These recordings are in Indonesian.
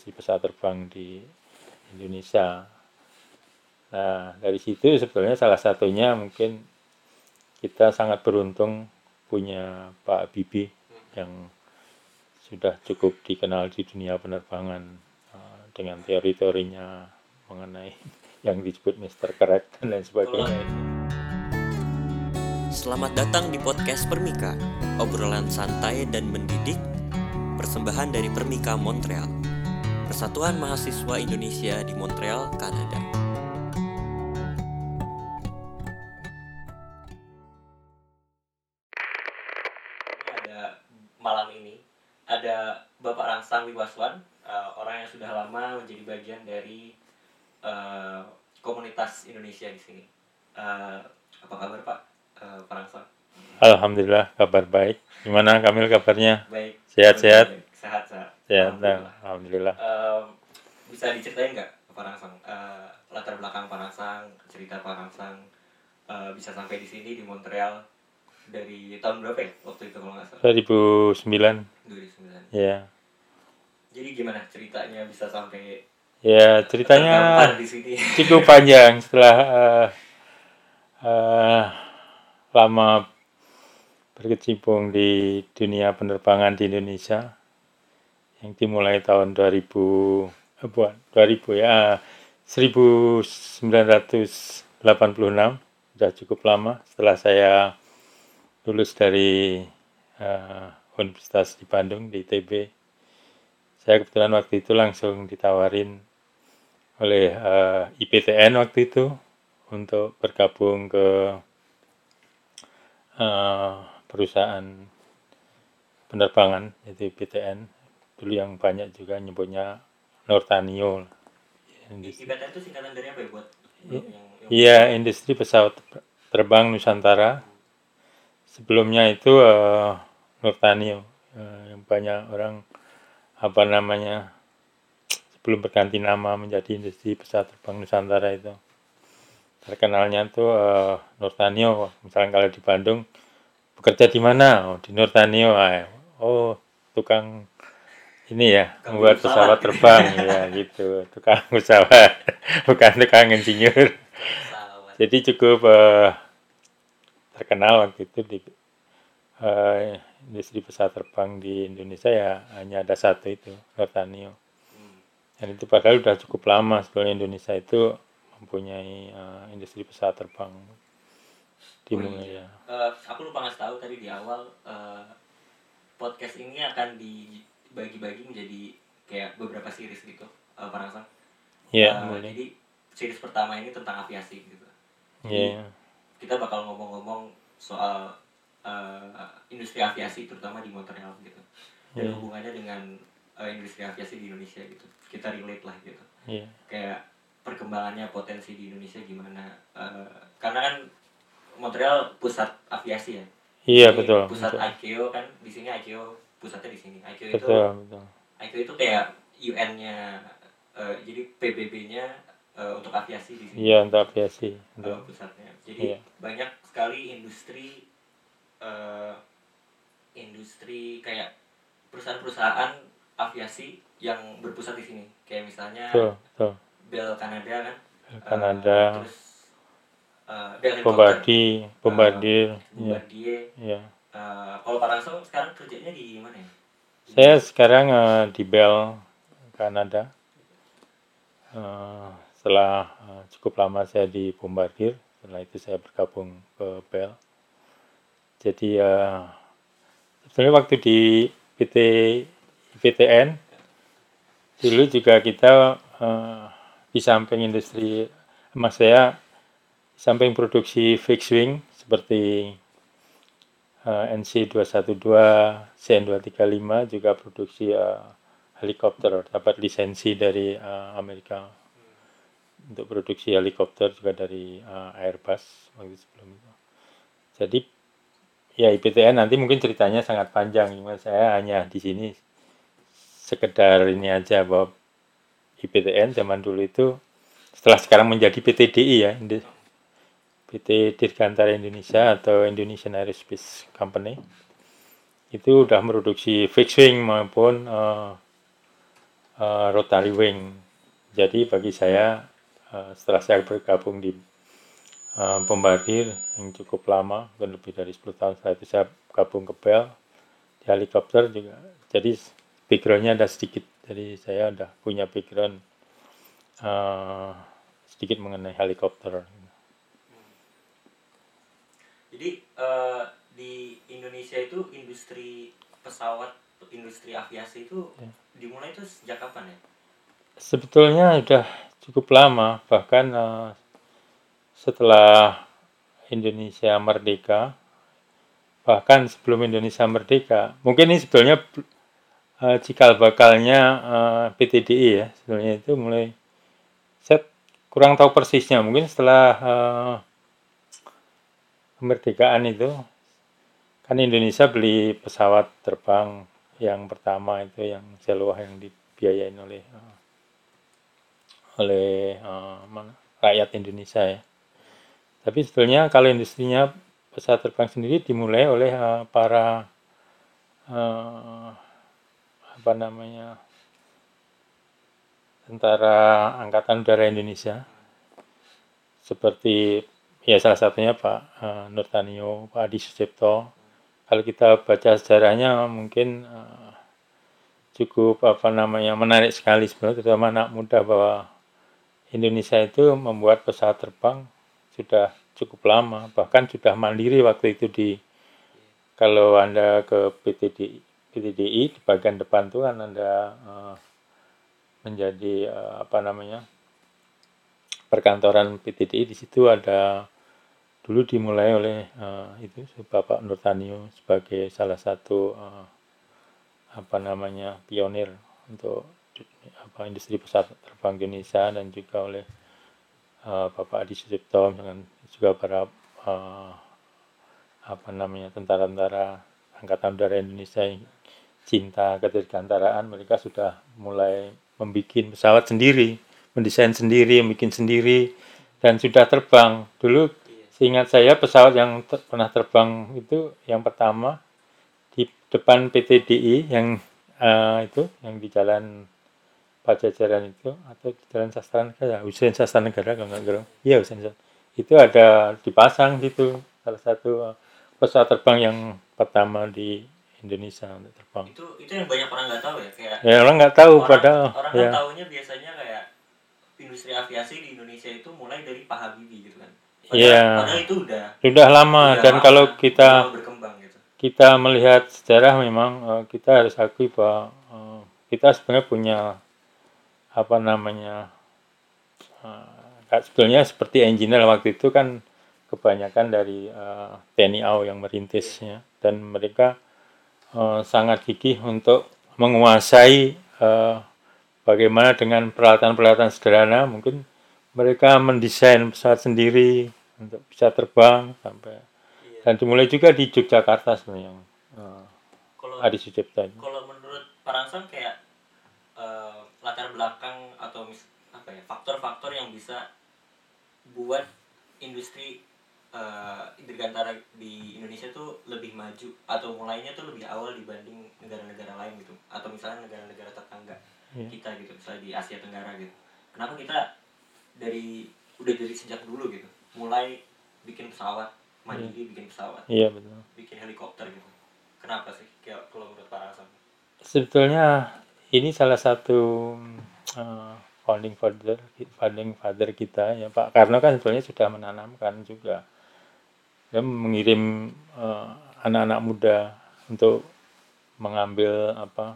industri pesawat terbang di Indonesia. Nah, dari situ sebetulnya salah satunya mungkin kita sangat beruntung punya Pak Bibi yang sudah cukup dikenal di dunia penerbangan uh, dengan teori-teorinya mengenai yang disebut Mr. Correct dan lain sebagainya. Selamat datang di podcast Permika, obrolan santai dan mendidik, persembahan dari Permika Montreal, Persatuan Mahasiswa Indonesia di Montreal, Kanada. Ada malam ini ada Bapak Rangsang Wiwaswan, uh, orang yang sudah lama menjadi bagian dari uh, komunitas Indonesia di sini. Uh, apa kabar Pak? Uh, Pak Rangsang? Alhamdulillah kabar baik. Gimana Kamil kabarnya? Baik. Sehat-sehat? Sehat sehat. Sehat. Alhamdulillah. Alhamdulillah. Um, bisa diceritain nggak Pak Rangsang uh, latar belakang Pak Rangsang, cerita Pak Rangsang uh, bisa sampai di sini di Montreal dari tahun berapa ya waktu itu kalau nggak salah? 2009 2009. ya. Jadi gimana ceritanya bisa sampai Ya ceritanya di sini? cukup panjang setelah uh, uh, lama berkecimpung di dunia penerbangan di Indonesia yang dimulai tahun 2000 eh, bukan 2000 ya 1986 sudah cukup lama setelah saya lulus dari uh, Universitas di Bandung di ITB saya kebetulan waktu itu langsung ditawarin oleh uh, IPTN waktu itu untuk bergabung ke uh, perusahaan penerbangan yaitu IPTN dulu yang banyak juga nyebutnya Nortanio Industri. IPTN itu singkatan dari apa ya buat? Iya, industri pesawat terbang Nusantara. Sebelumnya itu uh, Nurtanio uh, yang banyak orang apa namanya sebelum berganti nama menjadi industri pesawat terbang Nusantara itu terkenalnya tuh uh, Nurtanio misalnya kalau di Bandung bekerja di mana oh di Nurtanio oh tukang ini ya membuat pesawat. terbang ya gitu. Tukang pesawat bukan tukang insinyur. Jadi cukup uh, terkenal waktu itu di uh, industri pesawat terbang di Indonesia ya hanya ada satu itu Nurtanio dan itu padahal sudah cukup lama sebelumnya Indonesia itu mempunyai uh, industri pesawat terbang. Dimulai ya. Uh, aku lupa ngasih tahu tadi di awal uh, podcast ini akan di bagi-bagi menjadi kayak beberapa series gitu uh, Pak Rangsang yeah, uh, boleh. jadi series pertama ini tentang aviasi gitu jadi yeah. kita bakal ngomong-ngomong soal uh, industri aviasi terutama di Montreal gitu dan yeah. hubungannya dengan uh, industri aviasi di Indonesia gitu kita relate lah gitu yeah. kayak perkembangannya potensi di Indonesia gimana uh, karena kan Montreal pusat aviasi ya iya betul pusat betul. ICAO kan di sini ICAO pusatnya di sini. IQ betul, itu betul. IQ itu kayak UN-nya uh, jadi PBB-nya uh, untuk aviasi di sini. Iya, untuk aviasi. Uh, pusatnya. Jadi iya. banyak sekali industri uh, industri kayak perusahaan-perusahaan aviasi yang berpusat di sini. Kayak misalnya betul, betul. Bell Canada kan. Bell Canada. Uh, terus uh, Bombardier, Bombardier. Uh, Bombardier. Iya. Uh, kalau Pak sekarang kerjanya di mana ya? Saya sekarang uh, di Bell, Kanada. Uh, setelah uh, cukup lama saya di Bombardier, setelah itu saya bergabung ke Bell. Jadi uh, sebenarnya waktu di PT IPTN dulu juga kita uh, di samping industri, emas saya di samping produksi fixed wing seperti uh, NC212, CN235 juga produksi uh, helikopter. Dapat lisensi dari uh, Amerika. Untuk produksi helikopter juga dari uh, Airbus waktu sebelum itu. Jadi ya IPTN nanti mungkin ceritanya sangat panjang, cuma saya hanya di sini sekedar ini aja bahwa IPTN zaman dulu itu setelah sekarang menjadi PTDI ya PT Dirgantara Indonesia atau Indonesian Aerospace Company itu sudah memproduksi fixed wing maupun uh, uh, rotary wing. Jadi bagi saya uh, setelah saya bergabung di uh, Bombardir yang cukup lama, dan lebih dari 10 tahun setelah itu saya gabung ke Bell di helikopter juga. Jadi backgroundnya ada sedikit, jadi saya udah punya background uh, sedikit mengenai helikopter. Jadi uh, di Indonesia itu industri pesawat, industri aviasi itu ya. dimulai itu sejak kapan ya? Sebetulnya sudah cukup lama, bahkan uh, setelah Indonesia merdeka, bahkan sebelum Indonesia merdeka, mungkin ini sebetulnya uh, cikal bakalnya uh, PTDI ya, sebetulnya itu mulai saya kurang tahu persisnya, mungkin setelah uh, kemerdekaan itu kan Indonesia beli pesawat terbang yang pertama itu yang seluah yang dibiayain oleh uh, oleh uh, rakyat Indonesia ya. Tapi sebetulnya kalau industrinya pesawat terbang sendiri dimulai oleh uh, para uh, apa namanya tentara angkatan udara Indonesia seperti ya salah satunya Pak uh, Nurtanio, Pak Adi Sucipto. Kalau kita baca sejarahnya mungkin uh, cukup apa namanya menarik sekali sebenarnya terutama anak muda bahwa Indonesia itu membuat pesawat terbang sudah cukup lama bahkan sudah mandiri waktu itu di kalau anda ke PTDI, PTDI di bagian depan tuh kan anda uh, menjadi uh, apa namanya perkantoran PTDI di situ ada dulu dimulai oleh uh, itu Bapak Nurtanio sebagai salah satu uh, apa namanya pionir untuk apa industri pesawat terbang Indonesia dan juga oleh uh, Bapak Adi Sucipto dengan juga para uh, apa namanya tentara-tentara angkatan udara Indonesia yang cinta kedirgantaraan mereka sudah mulai membuat pesawat sendiri mendesain sendiri, bikin sendiri, dan sudah terbang. Dulu seingat saya pesawat yang ter pernah terbang itu yang pertama di depan PTDI yang uh, itu yang di jalan Pajajaran itu atau di jalan Sastra Negara, Usain Sastra Negara kalau nggak gerung. Iya Usain Itu ada dipasang gitu salah satu uh, pesawat terbang yang pertama di Indonesia untuk terbang. Itu itu yang banyak orang nggak tahu ya kayak. Ya orang nggak tahu orang, padahal. Orang ya. tahunya biasanya kayak industri aviasi di Indonesia itu mulai dari Pak Habibie Iya. Padahal itu udah sudah lama udah dan lama, kalau kita berkembang gitu. kita melihat sejarah memang uh, kita harus akui bahwa uh, kita sebenarnya punya apa namanya uh, sebetulnya seperti engineer waktu itu kan kebanyakan dari uh, TNI AU yang merintisnya dan mereka uh, sangat gigih untuk menguasai uh, bagaimana dengan peralatan-peralatan sederhana mungkin mereka mendesain pesawat sendiri untuk bisa terbang sampai iya. dan dimulai juga di Yogyakarta sebenarnya. Uh, kalau, Adi Sucipta kalau menurut Parangsang kayak uh, latar belakang atau mis, apa ya faktor-faktor yang bisa buat industri uh, dirgantara di Indonesia tuh lebih maju atau mulainya tuh lebih awal dibanding negara-negara lain gitu. Atau misalnya negara-negara tetangga yeah. kita gitu misalnya di Asia Tenggara gitu. Kenapa kita dari udah dari sejak dulu gitu mulai bikin pesawat mandiri yeah. bikin pesawat. Iya yeah, betul. Bikin helikopter gitu. Kenapa sih kayak kalau menurut para asam sebetulnya ini salah satu uh, founding father founding father kita ya Pak. Karno kan sebetulnya sudah menanamkan juga. Ya mengirim eh, anak-anak uh, muda untuk mengambil apa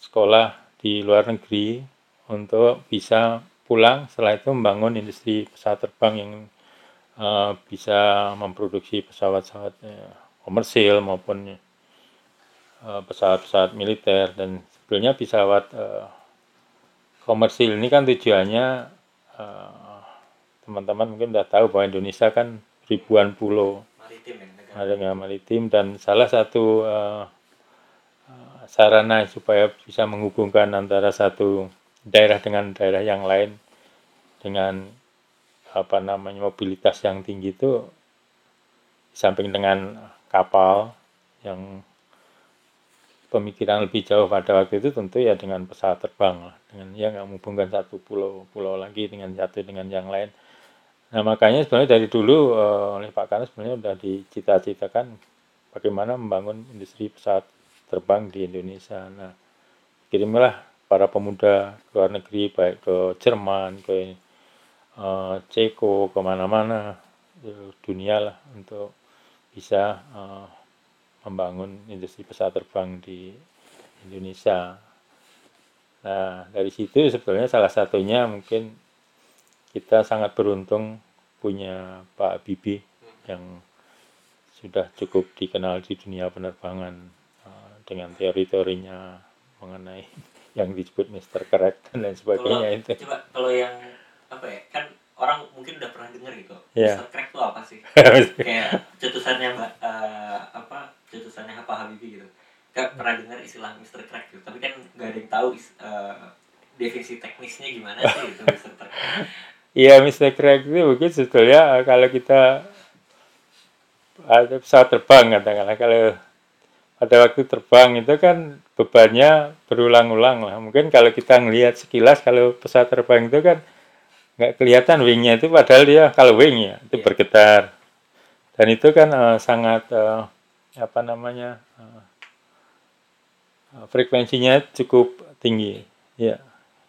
sekolah di luar negeri untuk bisa pulang setelah itu membangun industri pesawat terbang yang uh, bisa memproduksi pesawat-pesawat uh, komersil maupun uh, pesawat-pesawat militer. Dan sebetulnya pesawat uh, komersil ini kan tujuannya teman-teman uh, mungkin sudah tahu bahwa Indonesia kan ribuan pulau maritim, ya, maritim. Dan salah satu uh, sarana supaya bisa menghubungkan antara satu daerah dengan daerah yang lain dengan apa namanya mobilitas yang tinggi itu samping dengan kapal yang pemikiran lebih jauh pada waktu itu tentu ya dengan pesawat terbang lah. Dengan ya nggak menghubungkan satu pulau pulau lagi dengan satu dengan yang lain. Nah makanya sebenarnya dari dulu uh, oleh Pak Karno sebenarnya sudah dicita-citakan bagaimana membangun industri pesawat terbang di Indonesia. Nah kirimlah para pemuda ke luar negeri baik ke Jerman ke uh, Ceko ke mana-mana dunia lah untuk bisa uh, membangun industri pesawat terbang di Indonesia. Nah, dari situ sebetulnya salah satunya mungkin kita sangat beruntung punya Pak Bibi yang sudah cukup dikenal di dunia penerbangan uh, dengan teori-teorinya mengenai yang disebut Mr. Correct dan lain sebagainya kalau, itu. Coba kalau yang apa ya kan orang mungkin udah pernah dengar gitu. Yeah. Mr. Crack itu apa sih? Kayak cetusannya mbak uh, apa cetusannya apa Habibie gitu gak pernah dengar istilah Mr. Crack gitu tapi kan gak ada yang tahu uh, definisi teknisnya gimana sih itu Mr. Crack Iya Mr. Crack itu mungkin sebetulnya kalau kita ada pesawat terbang katakanlah kalau pada waktu terbang itu kan bebannya berulang-ulang lah mungkin kalau kita ngelihat sekilas kalau pesawat terbang itu kan nggak kelihatan wingnya itu padahal dia kalau wing ya itu yeah. bergetar dan itu kan uh, sangat uh, apa namanya uh, frekuensinya cukup tinggi ya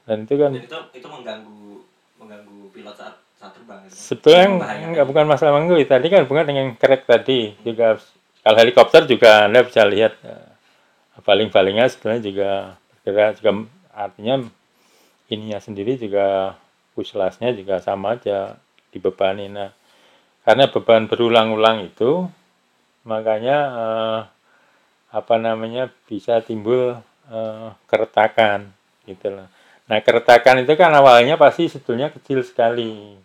dan itu kan itu itu mengganggu mengganggu pilot saat saat terbang gitu. sebetulnya nggak bukan masalah mengganggu tadi kan bukan dengan kerek tadi hmm. juga kalau helikopter juga anda bisa lihat uh, baling-balingnya sebetulnya juga bergerak juga artinya ininya sendiri juga fuselase juga sama aja dibebani nah karena beban berulang-ulang itu makanya uh, apa namanya bisa timbul uh, keretakan gitu loh. Nah keretakan itu kan awalnya pasti sebetulnya kecil sekali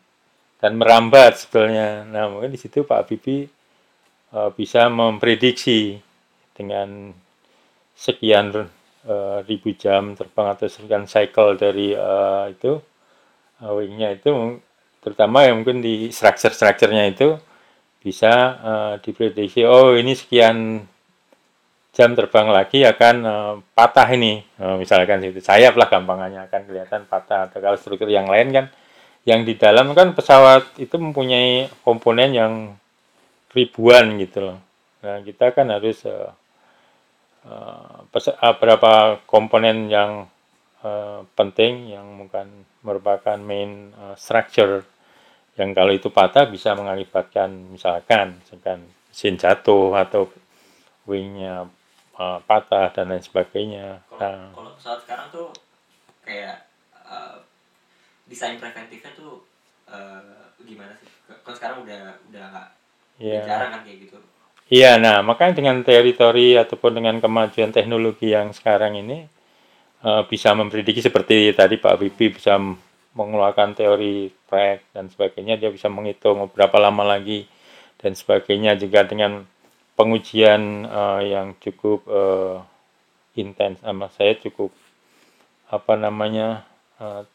dan merambat sebetulnya. Nah mungkin di situ Pak Bibi uh, bisa memprediksi dengan sekian uh, ribu jam terbang atau sekian cycle dari uh, itu uh, wingnya itu terutama yang mungkin di structure-structurenya itu bisa uh, diprediksi oh ini sekian jam terbang lagi akan uh, patah ini. Uh, misalkan itu sayap lah gampangannya akan kelihatan patah. Atau kalau struktur yang lain kan yang di dalam kan pesawat itu mempunyai komponen yang ribuan gitu loh nah kita kan harus uh, uh, berapa komponen yang uh, penting yang bukan merupakan main uh, structure yang kalau itu patah bisa mengakibatkan misalkan misalkan mesin jatuh atau wingnya uh, patah dan lain sebagainya. Kalau, nah, kalau pesawat sekarang tuh kayak uh, desain preventifnya tuh uh, gimana sih? Kan sekarang udah udah nggak yeah. jarang kan kayak gitu. Iya, nah makanya dengan teori-teori ataupun dengan kemajuan teknologi yang sekarang ini uh, bisa memprediksi seperti tadi Pak Bibi bisa mengeluarkan teori track dan sebagainya dia bisa menghitung berapa lama lagi dan sebagainya juga dengan pengujian uh, yang cukup uh, intens sama saya cukup apa namanya uh,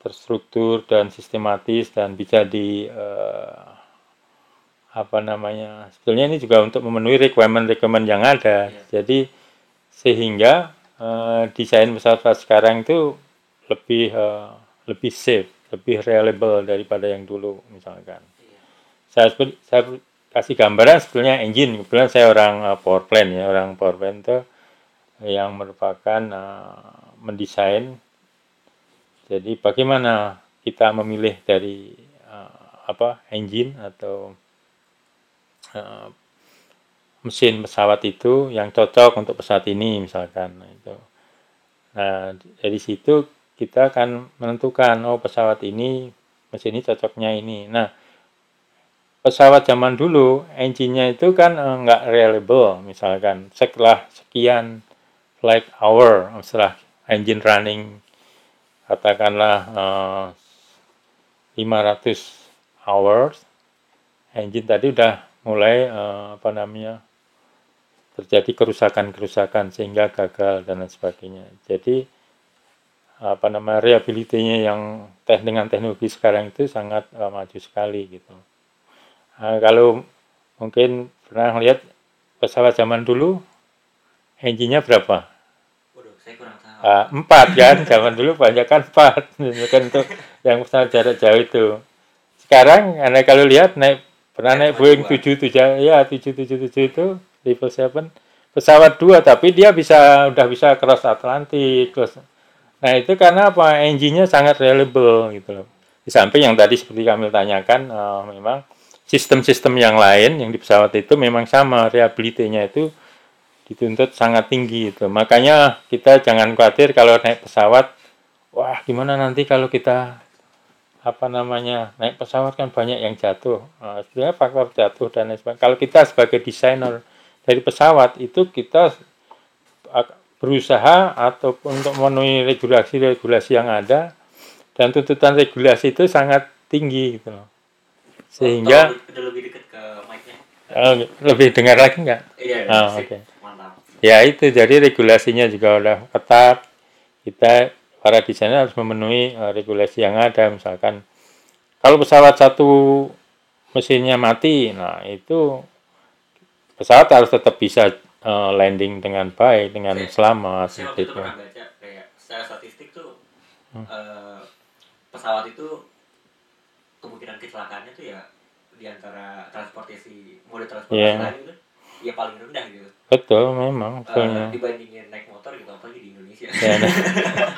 terstruktur dan sistematis dan bisa di uh, apa namanya sebetulnya ini juga untuk memenuhi requirement-requirement yang ada yeah. jadi sehingga uh, desain pesawat sekarang itu lebih uh, lebih safe, lebih reliable daripada yang dulu misalkan. Saya saya kasih gambaran sebetulnya engine, kebetulan saya orang uh, power plant ya, orang power plant itu yang merupakan uh, mendesain. Jadi bagaimana kita memilih dari uh, apa engine atau uh, mesin pesawat itu yang cocok untuk pesawat ini misalkan itu. Nah dari situ kita akan menentukan oh pesawat ini mesin ini cocoknya ini. Nah pesawat zaman dulu engine-nya itu kan enggak eh, reliable misalkan setelah sekian flight hour setelah engine running katakanlah eh, 500 hours engine tadi udah mulai uh, apa namanya terjadi kerusakan-kerusakan sehingga gagal dan lain sebagainya. Jadi apa nama rehabilitasinya yang teh dengan teknologi sekarang itu sangat uh, maju sekali gitu. Nah, kalau mungkin pernah lihat pesawat zaman dulu engine-nya berapa? Waduh, saya kurang tahu. Ah, empat kan, zaman dulu banyak kan empat, Itu kan untuk yang pesawat jarak jauh itu. Sekarang, anda kalau lihat naik pernah naik Boeing 77 ya 777 itu level 7 pesawat dua tapi dia bisa udah bisa cross Atlantik cross. Nah itu karena apa? Engine-nya sangat reliable gitu loh. Di samping yang tadi seperti kami tanyakan uh, memang sistem-sistem yang lain yang di pesawat itu memang sama reliability-nya itu dituntut sangat tinggi itu makanya kita jangan khawatir kalau naik pesawat wah gimana nanti kalau kita apa namanya naik pesawat kan banyak yang jatuh nah, sebenarnya faktor jatuh dan lain sebagainya kalau kita sebagai desainer dari pesawat itu kita berusaha ataupun untuk memenuhi regulasi-regulasi yang ada dan tuntutan regulasi itu sangat tinggi gitu loh sehingga oh, lebih dekat ke mic-nya. Oh, lebih dengar lagi nggak? Iya, oh, oke. Okay. Mantap. Ya itu jadi regulasinya juga udah ketat. Kita para desainer harus memenuhi uh, regulasi yang ada misalkan kalau pesawat satu mesinnya mati nah itu pesawat harus tetap bisa uh, landing dengan baik dengan saya, selamat saya waktu itu pernah baca kayak secara statistik tuh hmm. uh, pesawat itu kemungkinan kecelakaannya tuh ya di antara transportasi mode transportasi yeah. lain itu ya paling rendah gitu betul memang uh, dibandingin naik motor gitu apalagi di Indonesia ya, nah.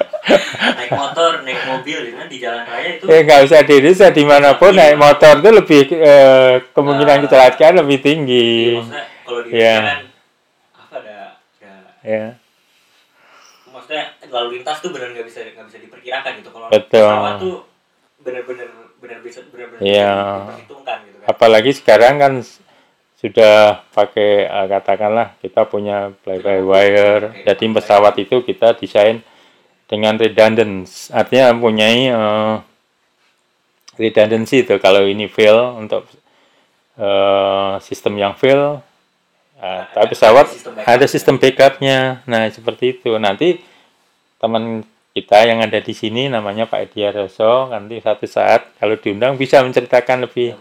naik motor naik mobil gitu kan di jalan raya itu ya nggak usah di Indonesia di mana pun iya. naik motor itu lebih eh, kemungkinan uh, kecelakaan lebih tinggi iya, kalau di yeah. kan apa ada ada ya maksudnya lalu lintas tuh benar nggak bisa nggak bisa diperkirakan gitu kalau Betul. pesawat tuh benar-benar benar bisa benar-benar ya. diperhitungkan gitu kan apalagi sekarang kan sudah pakai uh, katakanlah kita punya fly by wire jadi pesawat itu kita desain dengan redundant artinya mempunyai uh, redundancy itu. Kalau ini fail untuk uh, sistem yang fail uh, tapi pesawat ada sistem backupnya. Nah seperti itu. Nanti teman kita yang ada di sini namanya Pak Edi Aroso nanti satu saat kalau diundang bisa menceritakan lebih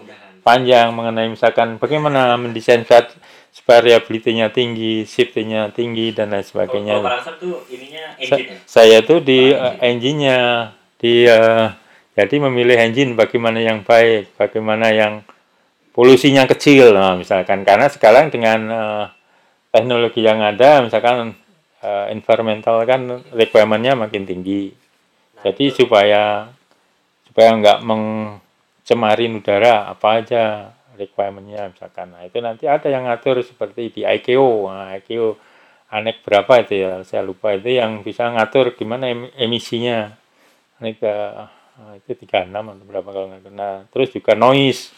panjang mengenai misalkan bagaimana mendesain saat supaya reliability-nya tinggi, safety-nya tinggi dan lain sebagainya. Kalau Pak tuh ininya engine ya? Saya tuh di uh, engine-nya di uh, jadi memilih engine bagaimana yang baik, bagaimana yang polusinya kecil, nah, misalkan karena sekarang dengan uh, teknologi yang ada, misalkan uh, environmental kan requirement-nya makin tinggi. Nah, jadi itu. supaya supaya nggak mencemarin udara apa aja requirementnya misalkan. Nah itu nanti ada yang ngatur seperti di ICAO nah, ICAO anek berapa itu ya saya lupa. Itu yang bisa ngatur gimana em emisinya. Anek nah, itu 36 atau berapa kalau nggak nah terus juga noise.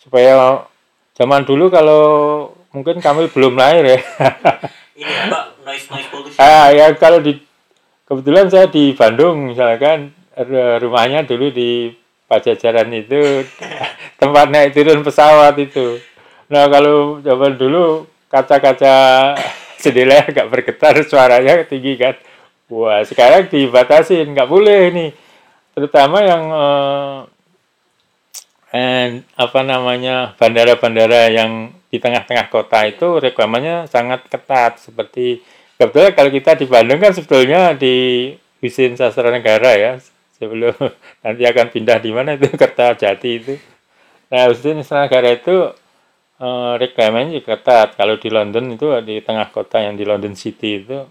Supaya zaman dulu kalau mungkin kami belum lahir ya. Ini apa? Noise noise pollution. Ah ya kalau di kebetulan saya di Bandung misalkan rumahnya dulu di Pajajaran itu tempat naik turun pesawat itu. Nah kalau zaman dulu kaca-kaca jendela nggak bergetar suaranya tinggi kan. Wah sekarang dibatasi nggak boleh nih. Terutama yang eh, eh, apa namanya bandara-bandara yang di tengah-tengah kota itu rekamannya sangat ketat seperti kebetulan kalau kita di Bandung kan sebetulnya di Wisin Sastra Negara ya sebelum nanti akan pindah di mana itu Kertajati itu. Nah, khususnya negara itu reklamannya juga ketat. Kalau di London itu di tengah kota yang di London City itu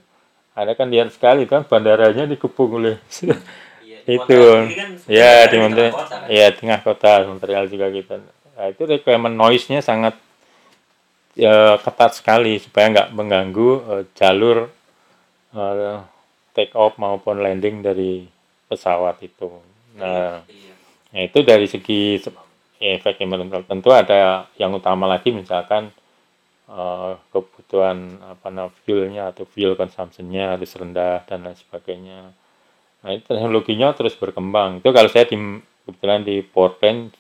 ada kan lihat sekali kan bandaranya dikepung oleh iya, itu kan ya di Montreal kan? ya tengah kota Montreal juga gitu nah, itu requirement noise-nya sangat ya, ketat sekali supaya nggak mengganggu uh, jalur uh, take off maupun landing dari pesawat itu. Nah, nah itu dari segi efek environmental tentu ada yang utama lagi misalkan uh, kebutuhan apa namanya fuelnya atau fuel consumptionnya harus rendah dan lain sebagainya. Nah itu teknologinya terus berkembang. Itu kalau saya di kebetulan di Portland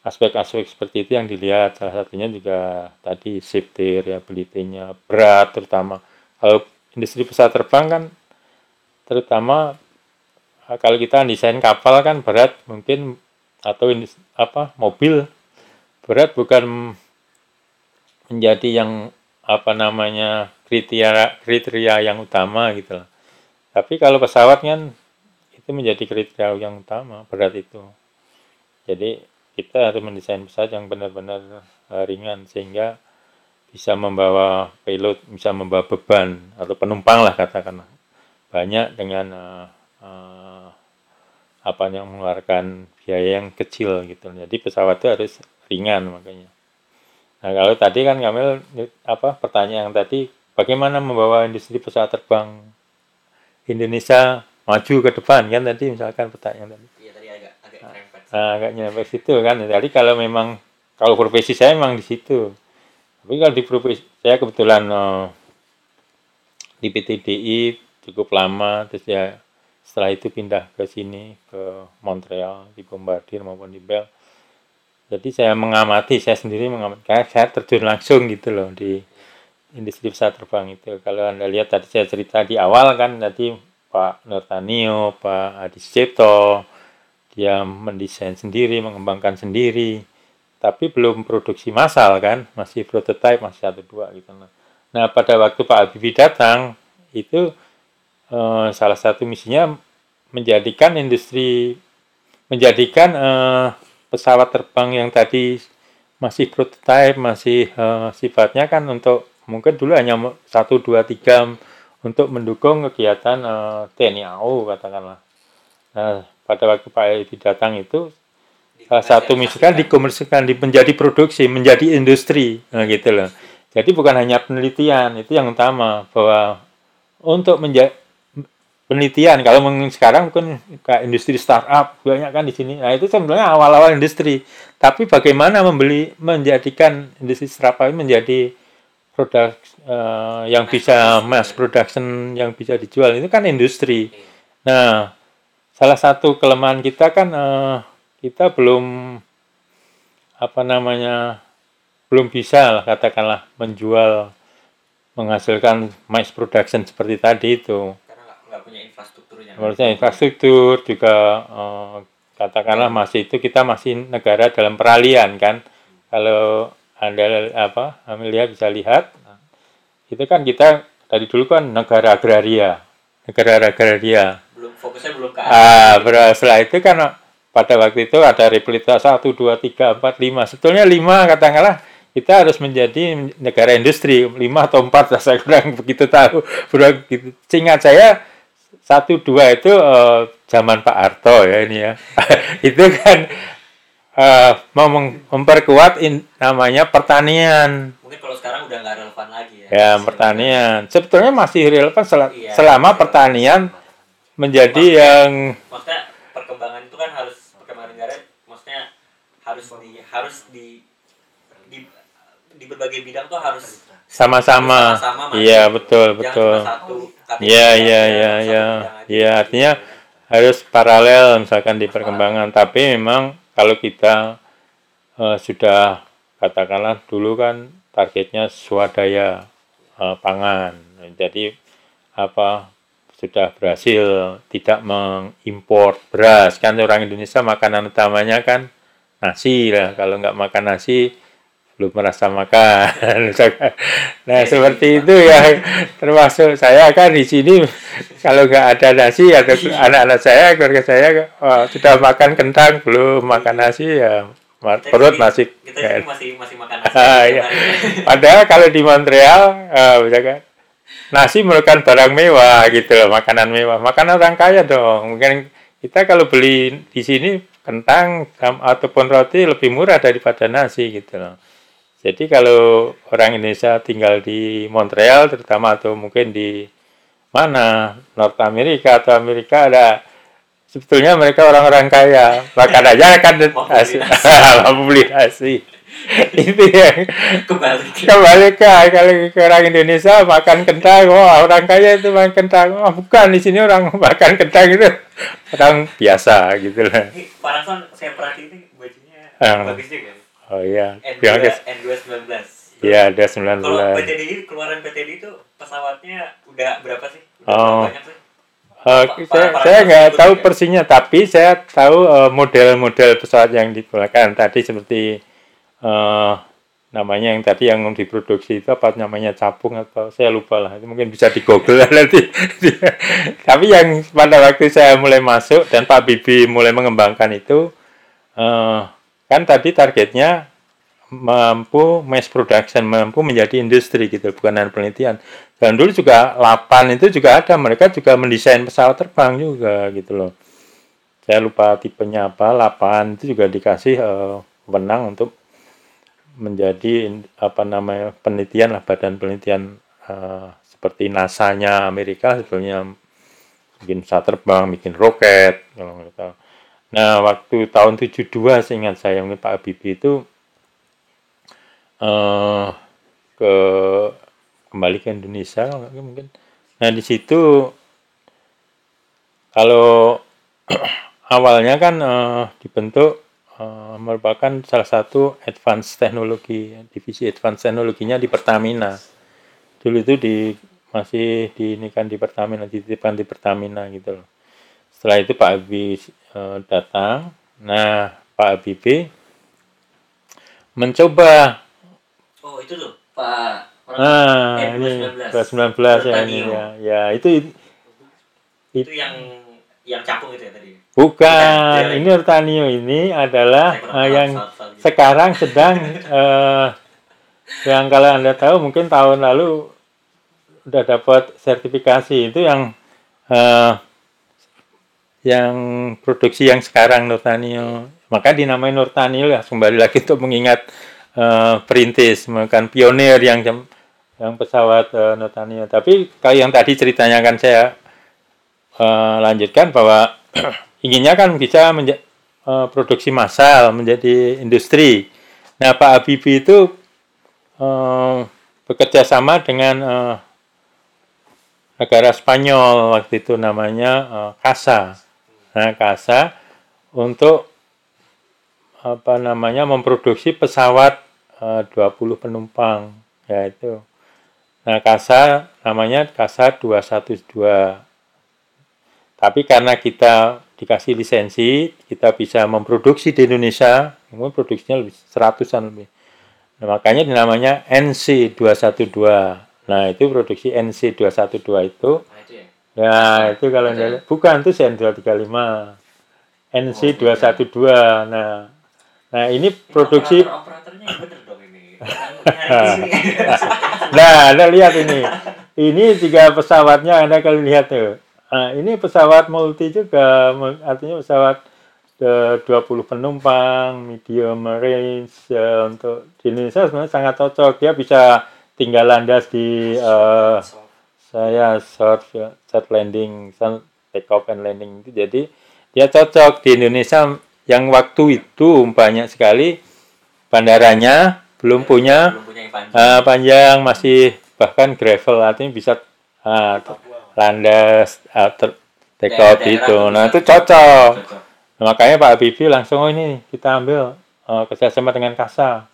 aspek-aspek seperti itu yang dilihat salah satunya juga tadi safety reliability-nya berat terutama kalau industri pesawat terbang kan terutama kalau kita desain kapal kan berat mungkin atau ini apa mobil berat bukan menjadi yang apa namanya kriteria kriteria yang utama gitu loh. Tapi kalau pesawat kan itu menjadi kriteria yang utama berat itu. Jadi kita harus mendesain pesawat yang benar-benar uh, ringan sehingga bisa membawa payload, bisa membawa beban atau penumpang lah katakanlah banyak dengan uh, uh, apa yang mengeluarkan biaya yang kecil gitu. Jadi pesawat itu harus ringan makanya. Nah kalau tadi kan Kamil apa pertanyaan yang tadi bagaimana membawa industri pesawat terbang Indonesia maju ke depan kan tadi misalkan pertanyaan tadi. Iya tadi agak agak nyerempet. Nah, agak nyampe situ kan. Jadi kalau memang kalau profesi saya memang di situ. Tapi kalau di profesi saya kebetulan uh, di PTDI cukup lama terus ya setelah itu pindah ke sini ke Montreal di Bombardier maupun di Bell. Jadi saya mengamati saya sendiri mengamati kayak saya terjun langsung gitu loh di industri pesawat terbang itu. Kalau anda lihat tadi saya cerita di awal kan tadi Pak Nurtanio Pak Adi Cipto dia mendesain sendiri mengembangkan sendiri. Tapi belum produksi massal kan masih prototype masih satu dua gitu nah pada waktu Pak Habibie datang itu eh, salah satu misinya menjadikan industri menjadikan eh, pesawat terbang yang tadi masih prototype masih eh, sifatnya kan untuk mungkin dulu hanya satu dua tiga untuk mendukung kegiatan eh, TNI AU katakanlah. Nah pada waktu Pak Edi datang itu salah satu misi kan dikomersikan di menjadi produksi menjadi industri nah, gitu loh. Jadi bukan hanya penelitian itu yang utama bahwa untuk menjadi penelitian. Kalau sekarang mungkin kayak industri startup banyak kan di sini. Nah itu sebenarnya awal-awal industri. Tapi bagaimana membeli menjadikan industri startup ini menjadi produk uh, yang bisa mass production yang bisa dijual. Itu kan industri. Nah salah satu kelemahan kita kan uh, kita belum apa namanya belum bisa lah katakanlah menjual menghasilkan mass production seperti tadi itu. Nggak punya infrastrukturnya. Maksudnya infrastruktur juga uh, katakanlah masih itu kita masih negara dalam peralihan kan. Kalau anda apa, Amelia bisa lihat, itu kan kita dari dulu kan negara agraria, negara agraria belum fokusnya belum ke Ah, setelah itu kan pada waktu itu ada replita 1, 2, 3, 4, 5. Sebetulnya 5 katakanlah kita harus menjadi negara industri 5 atau 4 saya kurang begitu tahu. Begitu. Seingat saya satu dua itu uh, zaman Pak Harto ya ini ya. itu kan uh, mau memperkuat in, namanya pertanian. Mungkin kalau sekarang udah nggak relevan lagi ya. Ya, pertanian. Sebetulnya masih relevan sel iya, selama iya. pertanian menjadi maksudnya, yang maksudnya perkembangan itu kan harus perkembangan negara maksudnya harus di harus di di di berbagai bidang tuh harus sama-sama. Iya betul betul. iya iya iya iya. iya artinya harus paralel misalkan di perkembangan. Tapi memang kalau kita uh, sudah katakanlah dulu kan targetnya swadaya uh, pangan. Jadi apa sudah berhasil tidak mengimpor beras. Kan orang Indonesia makanan utamanya kan nasi lah. Kalau nggak makan nasi belum merasa makan nah seperti itu ya termasuk saya kan di sini kalau nggak ada nasi atau anak-anak saya keluarga saya oh, sudah makan kentang belum makan nasi ya perut masih kita masih masih makan nasi ah, ya. padahal kalau di Montreal uh, misalkan nasi merupakan barang mewah gitu loh, makanan mewah. Makanan orang kaya dong. Mungkin kita kalau beli di sini kentang ataupun roti lebih murah daripada nasi gitu loh. Jadi kalau orang Indonesia tinggal di Montreal terutama atau mungkin di mana North Amerika atau Amerika ada sebetulnya mereka orang-orang kaya. Makan aja kan nasi. Itu yang kembali kembali ke kalau ke orang Indonesia makan kentang oh orang kaya itu makan kentang. Oh bukan di sini orang makan kentang itu. Orang biasa gitu lah. Pak Rason saya perhatiin bajunya uh, bagus juga oh iya. N2 N2 19 iya ada 19 kalau PTDI keluaran PTDI itu pesawatnya udah berapa sih? Udah oh. banyak sih? Uh, saya saya nggak tahu persinya tapi saya tahu model-model uh, pesawat yang digunakan tadi seperti uh, namanya yang tadi yang diproduksi itu apa namanya capung atau saya lupa lah. Itu mungkin bisa di google nanti. Tapi yang pada waktu saya mulai masuk dan Pak Bibi mulai mengembangkan itu uh, kan tadi targetnya mampu mass production mampu menjadi industri gitu bukan hanya penelitian dan dulu juga lapan itu juga ada mereka juga mendesain pesawat terbang juga gitu loh saya lupa tipenya apa lapan itu juga dikasih uh, untuk menjadi apa namanya penelitian lah badan penelitian uh, seperti NASA-nya Amerika sebetulnya bikin pesawat terbang, bikin roket kalau tahu. Nah waktu tahun 72 seingat saya mungkin Pak Habibie itu uh, ke kembali ke Indonesia mungkin. Nah di situ kalau awalnya kan uh, dibentuk Eh, merupakan salah satu advance teknologi divisi advance teknologinya di Pertamina dulu itu di masih di ini kan di Pertamina dititipkan di Pertamina gitu loh setelah itu Pak Abi uh, datang. Nah Pak Habibie mencoba. Oh itu tuh Pak nah eh, ini 19, 19 ya ini ya. Ya itu itu, itu yang yang capung itu ya tadi? Bukan, ini Urtanio ini adalah uh, yang sekarang sedang uh, yang kalau anda tahu mungkin tahun lalu udah dapat sertifikasi. Itu yang uh, yang produksi yang sekarang Nurtanio maka dinamai Nurtanio ya kembali lagi untuk mengingat uh, perintis bukan pionir yang yang pesawat uh, Nurtanio tapi kalau yang tadi ceritanya kan saya uh, lanjutkan bahwa inginnya kan bisa menja- uh, produksi massal menjadi industri. Nah Pak Habibie itu uh, bekerja sama dengan uh, negara Spanyol waktu itu namanya uh, Casa. Nah Casa untuk apa namanya memproduksi pesawat uh, 20 penumpang yaitu Nah, Casa namanya Casa 212. Tapi karena kita dikasih lisensi, kita bisa memproduksi di Indonesia, mungkin produksinya lebih seratusan lebih. Nah, makanya namanya NC212. Nah, itu produksi NC212 itu. Nah, itu ya? itu kalau ya? bukan itu CN235. NC212. Nah, nah ini produksi nah, Anda lihat ini. Ini tiga pesawatnya Anda kalau lihat tuh Nah, ini pesawat multi juga, artinya pesawat 20 penumpang, medium range ya, untuk di Indonesia sebenarnya sangat cocok. Dia bisa tinggal landas di uh, saya short short landing, take off and landing itu. Jadi dia cocok di Indonesia yang waktu itu banyak sekali bandaranya belum punya, belum punya panjang. Uh, panjang masih bahkan gravel artinya bisa uh, landas uh, take out itu. Nah itu cocok. Nah, makanya Pak Habibie langsung oh ini kita ambil uh, kerjasama dengan Kasa.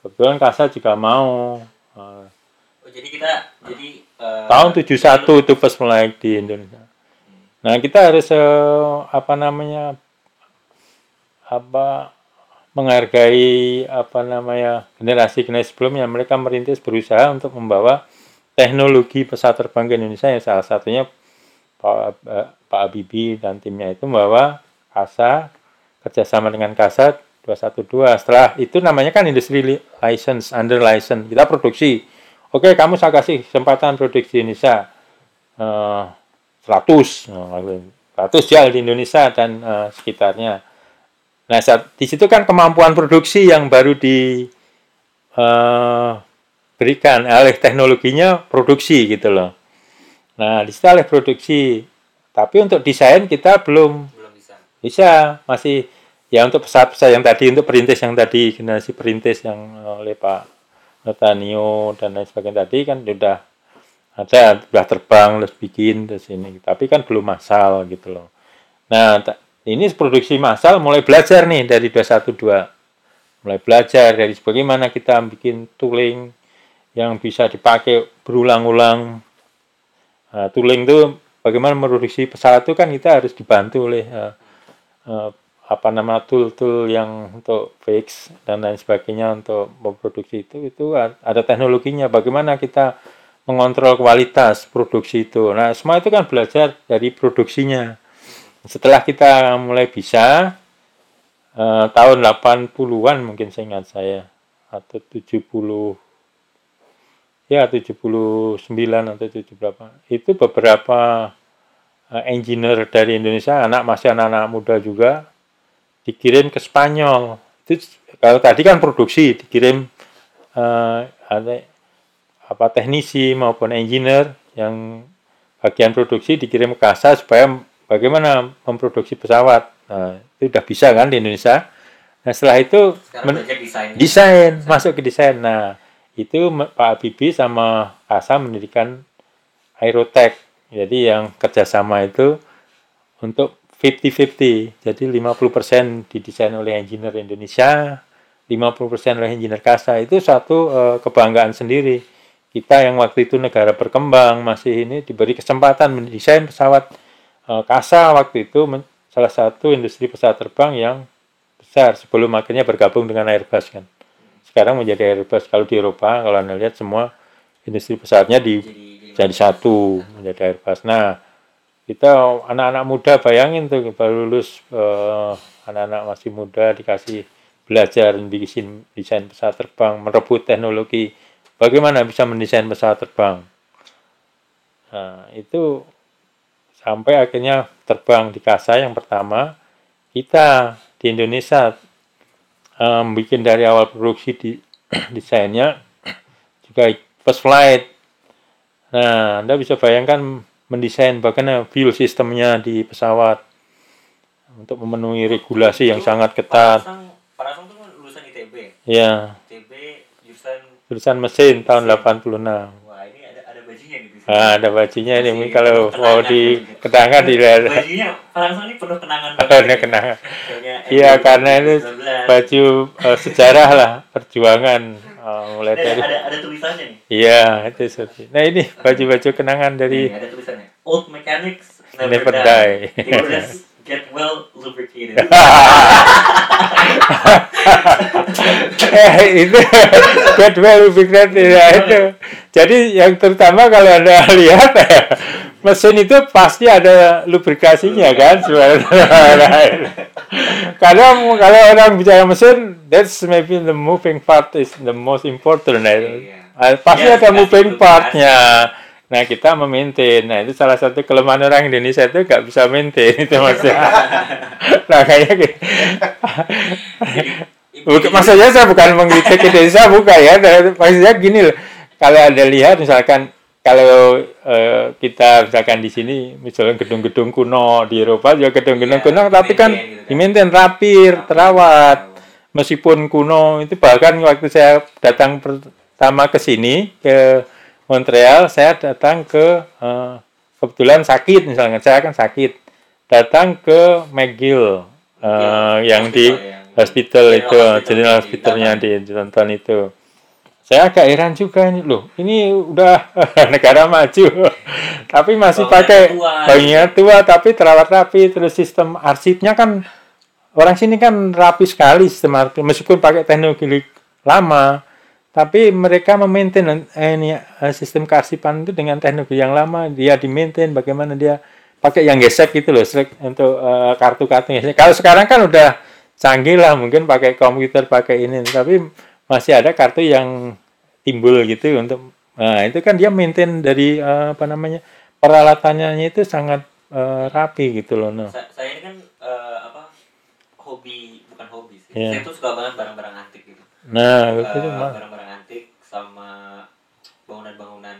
Kebetulan Kasa juga mau. Uh, oh, jadi kita jadi uh, tahun 71 itu pas mulai di Indonesia. Nah kita harus uh, apa namanya apa menghargai apa namanya generasi generasi sebelumnya. Mereka merintis berusaha untuk membawa teknologi pesawat terbang ke Indonesia. Yang salah satunya Pak, eh, Pak Habibie dan timnya itu membawa KASA kerjasama dengan KASA 212 setelah itu namanya kan industri license under license. Kita produksi oke kamu saya kasih kesempatan produksi Indonesia uh, 100 100 jual di Indonesia dan uh, sekitarnya nah saat, di situ kan kemampuan produksi yang baru di uh, berikan alih teknologinya produksi gitu loh. Nah, di situ alih produksi. Tapi untuk desain kita belum belum bisa. Bisa, masih ya untuk pesawat-pesawat yang tadi untuk perintis yang tadi generasi perintis yang oleh Pak Notanio dan lain sebagainya tadi kan sudah ada sudah terbang terus bikin terus ini tapi kan belum massal gitu loh. Nah, ini produksi massal mulai belajar nih dari 212 mulai belajar dari bagaimana kita bikin tooling yang bisa dipakai berulang-ulang. Nah, tooling itu bagaimana memproduksi pesawat itu kan kita harus dibantu oleh uh, uh, apa nama tool-tool yang untuk fix dan lain sebagainya untuk memproduksi itu itu ada teknologinya. Bagaimana kita mengontrol kualitas produksi itu? Nah semua itu kan belajar dari produksinya. Setelah kita mulai bisa eh, tahun 80-an mungkin saya ingat saya atau 70 ya 79 atau 70 berapa itu beberapa uh, engineer dari Indonesia anak masih anak-anak muda juga dikirim ke Spanyol. Itu kalau tadi kan produksi dikirim uh, ada apa teknisi maupun engineer yang bagian produksi dikirim ke KASA supaya bagaimana memproduksi pesawat. Nah, itu udah bisa kan di Indonesia. Nah setelah itu desain. desain masuk ke desain. Nah itu Pak Habibie sama KASA mendirikan Aerotech. Jadi yang kerjasama itu untuk 50-50. Jadi 50% didesain oleh engineer Indonesia, 50% oleh engineer KASA. Itu satu uh, kebanggaan sendiri. Kita yang waktu itu negara berkembang masih ini diberi kesempatan mendesain pesawat uh, KASA waktu itu salah satu industri pesawat terbang yang besar sebelum akhirnya bergabung dengan Airbus kan. Sekarang menjadi Airbus kalau di Eropa kalau Anda lihat semua industri pesawatnya di jadi satu menjadi Airbus. Nah, kita anak-anak muda bayangin tuh baru lulus eh, anak-anak masih muda dikasih belajar bikin desain pesawat terbang merebut teknologi. Bagaimana bisa mendesain pesawat terbang? Nah itu sampai akhirnya terbang di kasa yang pertama. Kita di Indonesia um, bikin dari awal produksi di desainnya juga first flight. Nah anda bisa bayangkan mendesain bagaimana fuel sistemnya di pesawat untuk memenuhi regulasi yang sangat ketat. Parasong, itu lulusan ITB. Iya. ITB jurusan jurusan mesin tahun 86. Wah, ini ada ada bajunya gitu. Ah, ada bajunya ini kalau mau di kenangan di Bajunya Parasong ini penuh kenangan. Penuh kenangan. Iya, karena itu baju uh, sejarah lah perjuangan Oh, mulai dari ada, ada tulisannya nih. Iya, itu seperti. Nah, ini baju-baju kenangan dari Ini ada tulisannya. Old mechanics never, never die. die. get well lubricated. eh, itu get well lubricated ya itu. Jadi yang terutama kalau Anda lihat mesin itu pasti ada lubrikasinya kan Karena kalau orang bicara mesin, that's maybe the moving part is the most important. Yeah. pasti yeah, ada moving partnya. Nah kita memaintain. Nah itu salah satu kelemahan orang Indonesia itu gak bisa maintain itu maksudnya. nah kayak gitu. Bukan, maksudnya saya bukan mengkritik Indonesia bukan ya. Maksudnya gini loh. Kalau ada lihat misalkan kalau uh, kita misalkan di sini misalnya gedung-gedung kuno di Eropa juga gedung-gedung yeah, kuno tapi kan gitu kan. rapi, terawat. Meskipun kuno itu bahkan waktu saya datang pertama ke sini ke Montreal saya datang ke uh, kebetulan sakit misalnya saya kan sakit datang ke McGill uh, ya, yang di hospital, itu general hospitalnya di Tonton itu saya agak heran juga ini. Loh ini udah negara maju. Tapi masih pakai bayinya tua tapi terawat rapi. Terus sistem arsipnya kan orang sini kan rapi sekali sistem arsip. Meskipun pakai teknologi lama tapi mereka memaintain eh, ini eh, sistem kearsipan itu dengan teknologi yang lama. Dia di maintain bagaimana dia pakai yang gesek gitu loh untuk uh, kartu-kartu kalau sekarang kan udah canggih lah mungkin pakai komputer pakai ini. Tapi masih ada kartu yang timbul gitu untuk nah itu kan dia maintain dari uh, apa namanya peralatannya itu sangat uh, rapi gitu loh no. Sa saya ini kan uh, apa hobi bukan hobi sih. Yeah. saya tuh suka banget barang-barang antik gitu. Nah uh, gitu barang-barang antik sama bangunan-bangunan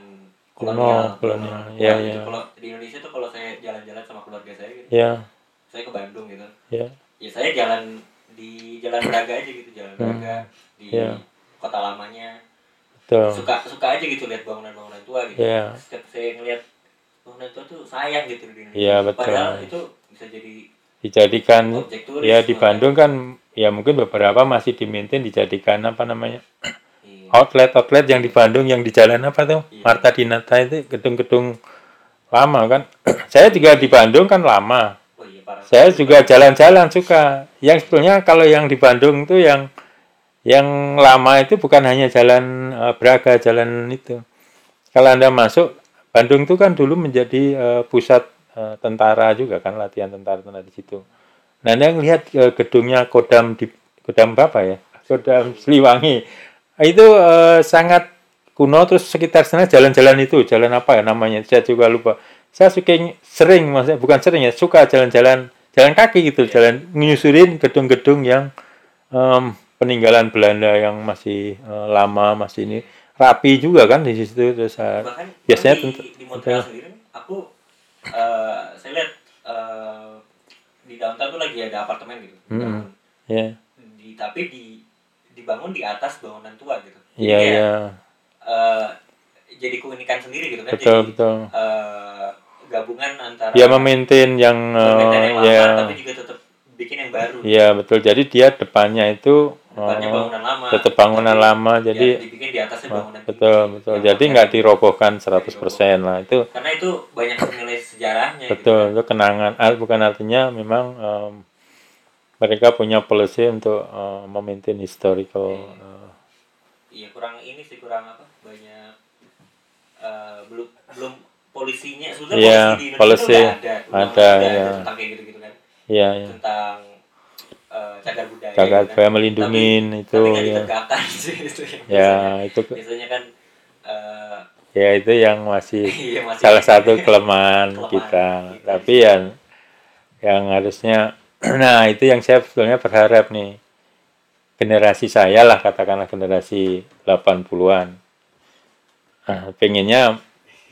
kolonial kolonial. ya ya kalau di Indonesia tuh kalau saya jalan-jalan sama keluarga saya gitu. Ya saya ke Bandung gitu. Ya ya saya jalan di Jalan Braga aja gitu Jalan hmm. Di yeah. kota lamanya Tuh. suka suka aja gitu lihat bangunan-bangunan tua gitu yeah. setiap saya ngeliat bangunan tua tuh sayang gitu di Iya betul. Padahal itu bisa jadi dijadikan turis, ya di Bandung kan ya mungkin beberapa masih dimintain dijadikan apa namanya iya. outlet outlet yang di Bandung yang di jalan apa tuh iya. Marta Dinata itu gedung-gedung lama kan saya juga di Bandung kan lama oh, iya, saya juga jalan-jalan suka yang sebetulnya kalau yang di Bandung itu yang yang lama itu bukan hanya jalan uh, Braga jalan itu. Kalau anda masuk Bandung itu kan dulu menjadi uh, pusat uh, tentara juga kan latihan tentara-tentara di situ. Nah anda lihat uh, gedungnya Kodam di Kodam berapa ya? Kodam Sliwangi itu uh, sangat kuno terus sekitar sana jalan-jalan itu jalan apa ya namanya? Saya juga lupa. Saya suka sering maksudnya bukan sering ya suka jalan-jalan jalan kaki gitu jalan menyusurin gedung-gedung yang um, peninggalan Belanda yang masih uh, lama masih ini rapi juga kan di situ terus uh, bahkan biasanya di, tentu- di Montreal sendiri aku eh, saya lihat eh, di downtown tuh lagi ada apartemen gitu. Hmm. Bangun. ya di tapi di dibangun di atas bangunan tua gitu. Iya kayak, iya. eh, jadi keunikan sendiri gitu kan. Betul jadi betul. eh, gabungan antara dia memaintain yang uh, yang lama ya tapi juga tetap bikin yang baru. Iya betul. Jadi dia depannya itu depannya uh, bangunan lama. tetap bangunan lama ya jadi dibikin di atasnya bangunan. tinggi. betul betul. Yang jadi nggak dirobohkan 100% lah itu karena itu banyak nilai sejarahnya betul gitu itu kenangan. Ah, bukan artinya memang um, mereka punya policy untuk uh, memaintain historical uh, iya kurang ini sih kurang apa banyak eh, belum belum polisinya. Sebetulnya Iya, polisi di Indonesia policy. ada Ada, Undang-undang iya. tentang kayak gitu gitu kan. Ya ya tentang eh, cagar budaya cagar gitu kan. budaya melindungin tapi, itu tapi ya. sih itu ya biasanya, itu biasanya kan eh, ya itu yang masih iya, masih salah satu kelemahan Kelemahan kita. kita. tapi ya yang harusnya nah itu yang saya sebetulnya berharap nih. Generasi saya lah katakanlah generasi 80-an nah, pengennya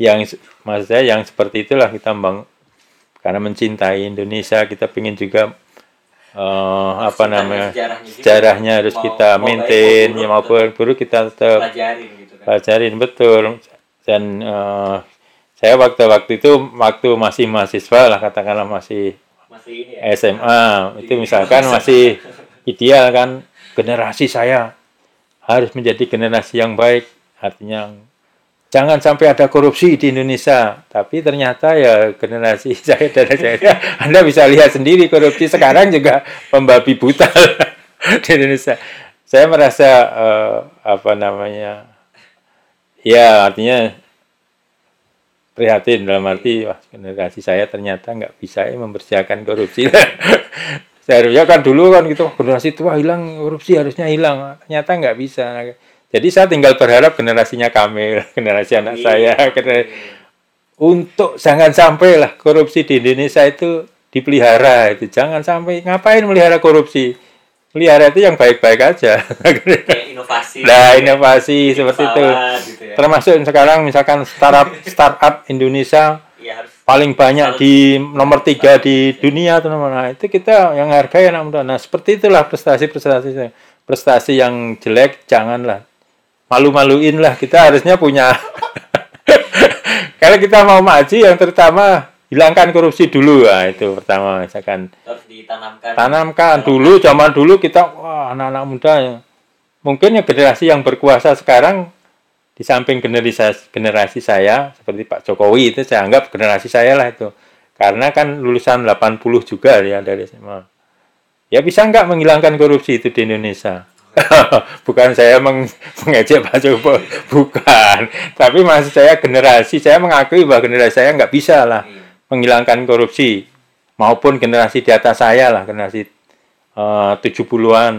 yang maksud saya yang seperti itulah kita bang karena mencintai Indonesia kita pengen juga eh, apa namanya? sejarahnya juga. sejarahnya harus Mau- kita maintain mau ya maupun buruk kita tetap pelajarin gitu kan. pelajarin betul. Dan eh, saya waktu-waktu itu waktu masih mahasiswa lah katakanlah masih masih ini ya? SMA itu misalkan masih ideal kan. Generasi saya harus menjadi generasi yang baik. Artinya jangan sampai ada korupsi di Indonesia. Tapi ternyata ya generasi saya dan saya Anda bisa lihat sendiri korupsi sekarang juga pembabi buta di Indonesia. Saya merasa eh, apa namanya ya artinya prihatin dalam arti wah generasi saya ternyata nggak bisa ya mempersiapkan korupsi. Seharusnya kan dulu kan gitu generasi tua hilang korupsi harusnya hilang. Ternyata nggak bisa jadi saya tinggal berharap generasinya Kamil generasi anak saya gener- untuk jangan sampai lah korupsi di Indonesia itu dipelihara itu. Jangan sampai ngapain melihara korupsi? Pelihara itu yang baik-baik aja. Kayak inovasi. Nah gitu ya. inovasi seperti itu. gitu ya. termasuk sekarang misalkan startup startup Indonesia Iya, harus paling banyak di nomor tiga di dunia tuh nah itu kita yang hargai anak muda. Nah seperti itulah prestasi prestasi prestasi yang jelek janganlah malu-maluin lah kita harusnya punya. Kalau kita mau maju yang terutama hilangkan korupsi dulu. Nah, itu pertama misalkan. Harus ditanamkan. Tanamkan dulu zaman dulu kita wah anak-anak muda ya. mungkin ya generasi yang berkuasa sekarang di samping generasi generasi saya seperti Pak Jokowi itu saya anggap generasi saya lah itu. Karena kan lulusan 80 juga ya dari SMA ya bisa nggak menghilangkan korupsi itu di Indonesia bukan saya meng mengejek Pak bukan. Tapi maksud saya generasi saya mengakui bahwa generasi saya nggak bisa lah Iya. menghilangkan korupsi. Maupun generasi di atas saya lah generasi eh, 70-an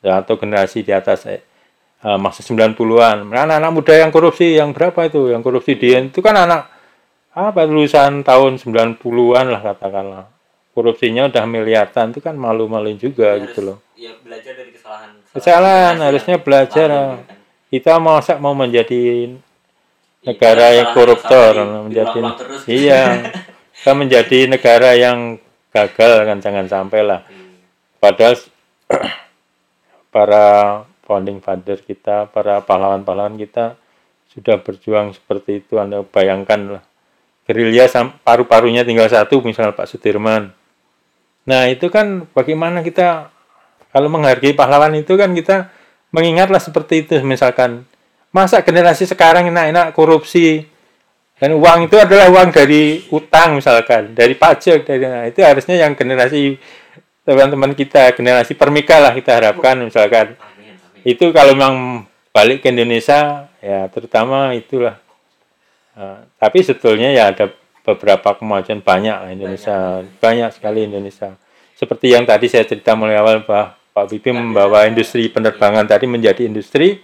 ya, atau generasi di atas eh, masa 90-an anak-anak muda yang korupsi yang berapa itu? Yang korupsi di itu kan anak apa lulusan tahun 90-an lah katakanlah. Korupsinya udah miliaran itu kan malu-maluin juga Ya, gitu harus- loh. ya belajar dari kesalahan Kesalahan, harusnya belajar, kita masa mau menjadi Iya, negara yang koruptor menjadi iya. Kita menjadi negara yang gagal kan jangan sampai lah. Padahal para founding father kita para pahlawan-pahlawan kita sudah berjuang seperti itu. Anda bayangkan lah. Gerilya paru-parunya tinggal satu misalnya Pak Sudirman. Nah itu kan bagaimana kita kalau menghargai pahlawan itu kan kita mengingatlah seperti itu misalkan masa generasi sekarang enak-enak korupsi Dan uang itu adalah uang dari utang misalkan, dari pajak, dari nah, itu harusnya yang generasi teman-teman kita, generasi permika lah kita harapkan misalkan. Amin, amin. Itu kalau memang balik ke Indonesia ya terutama itulah. Uh, tapi sebetulnya ya ada beberapa kemajuan banyak Indonesia, banyak, sekali Indonesia. Seperti yang tadi saya cerita mulai awal Pak Pak Bibi membawa industri penerbangan tadi menjadi industri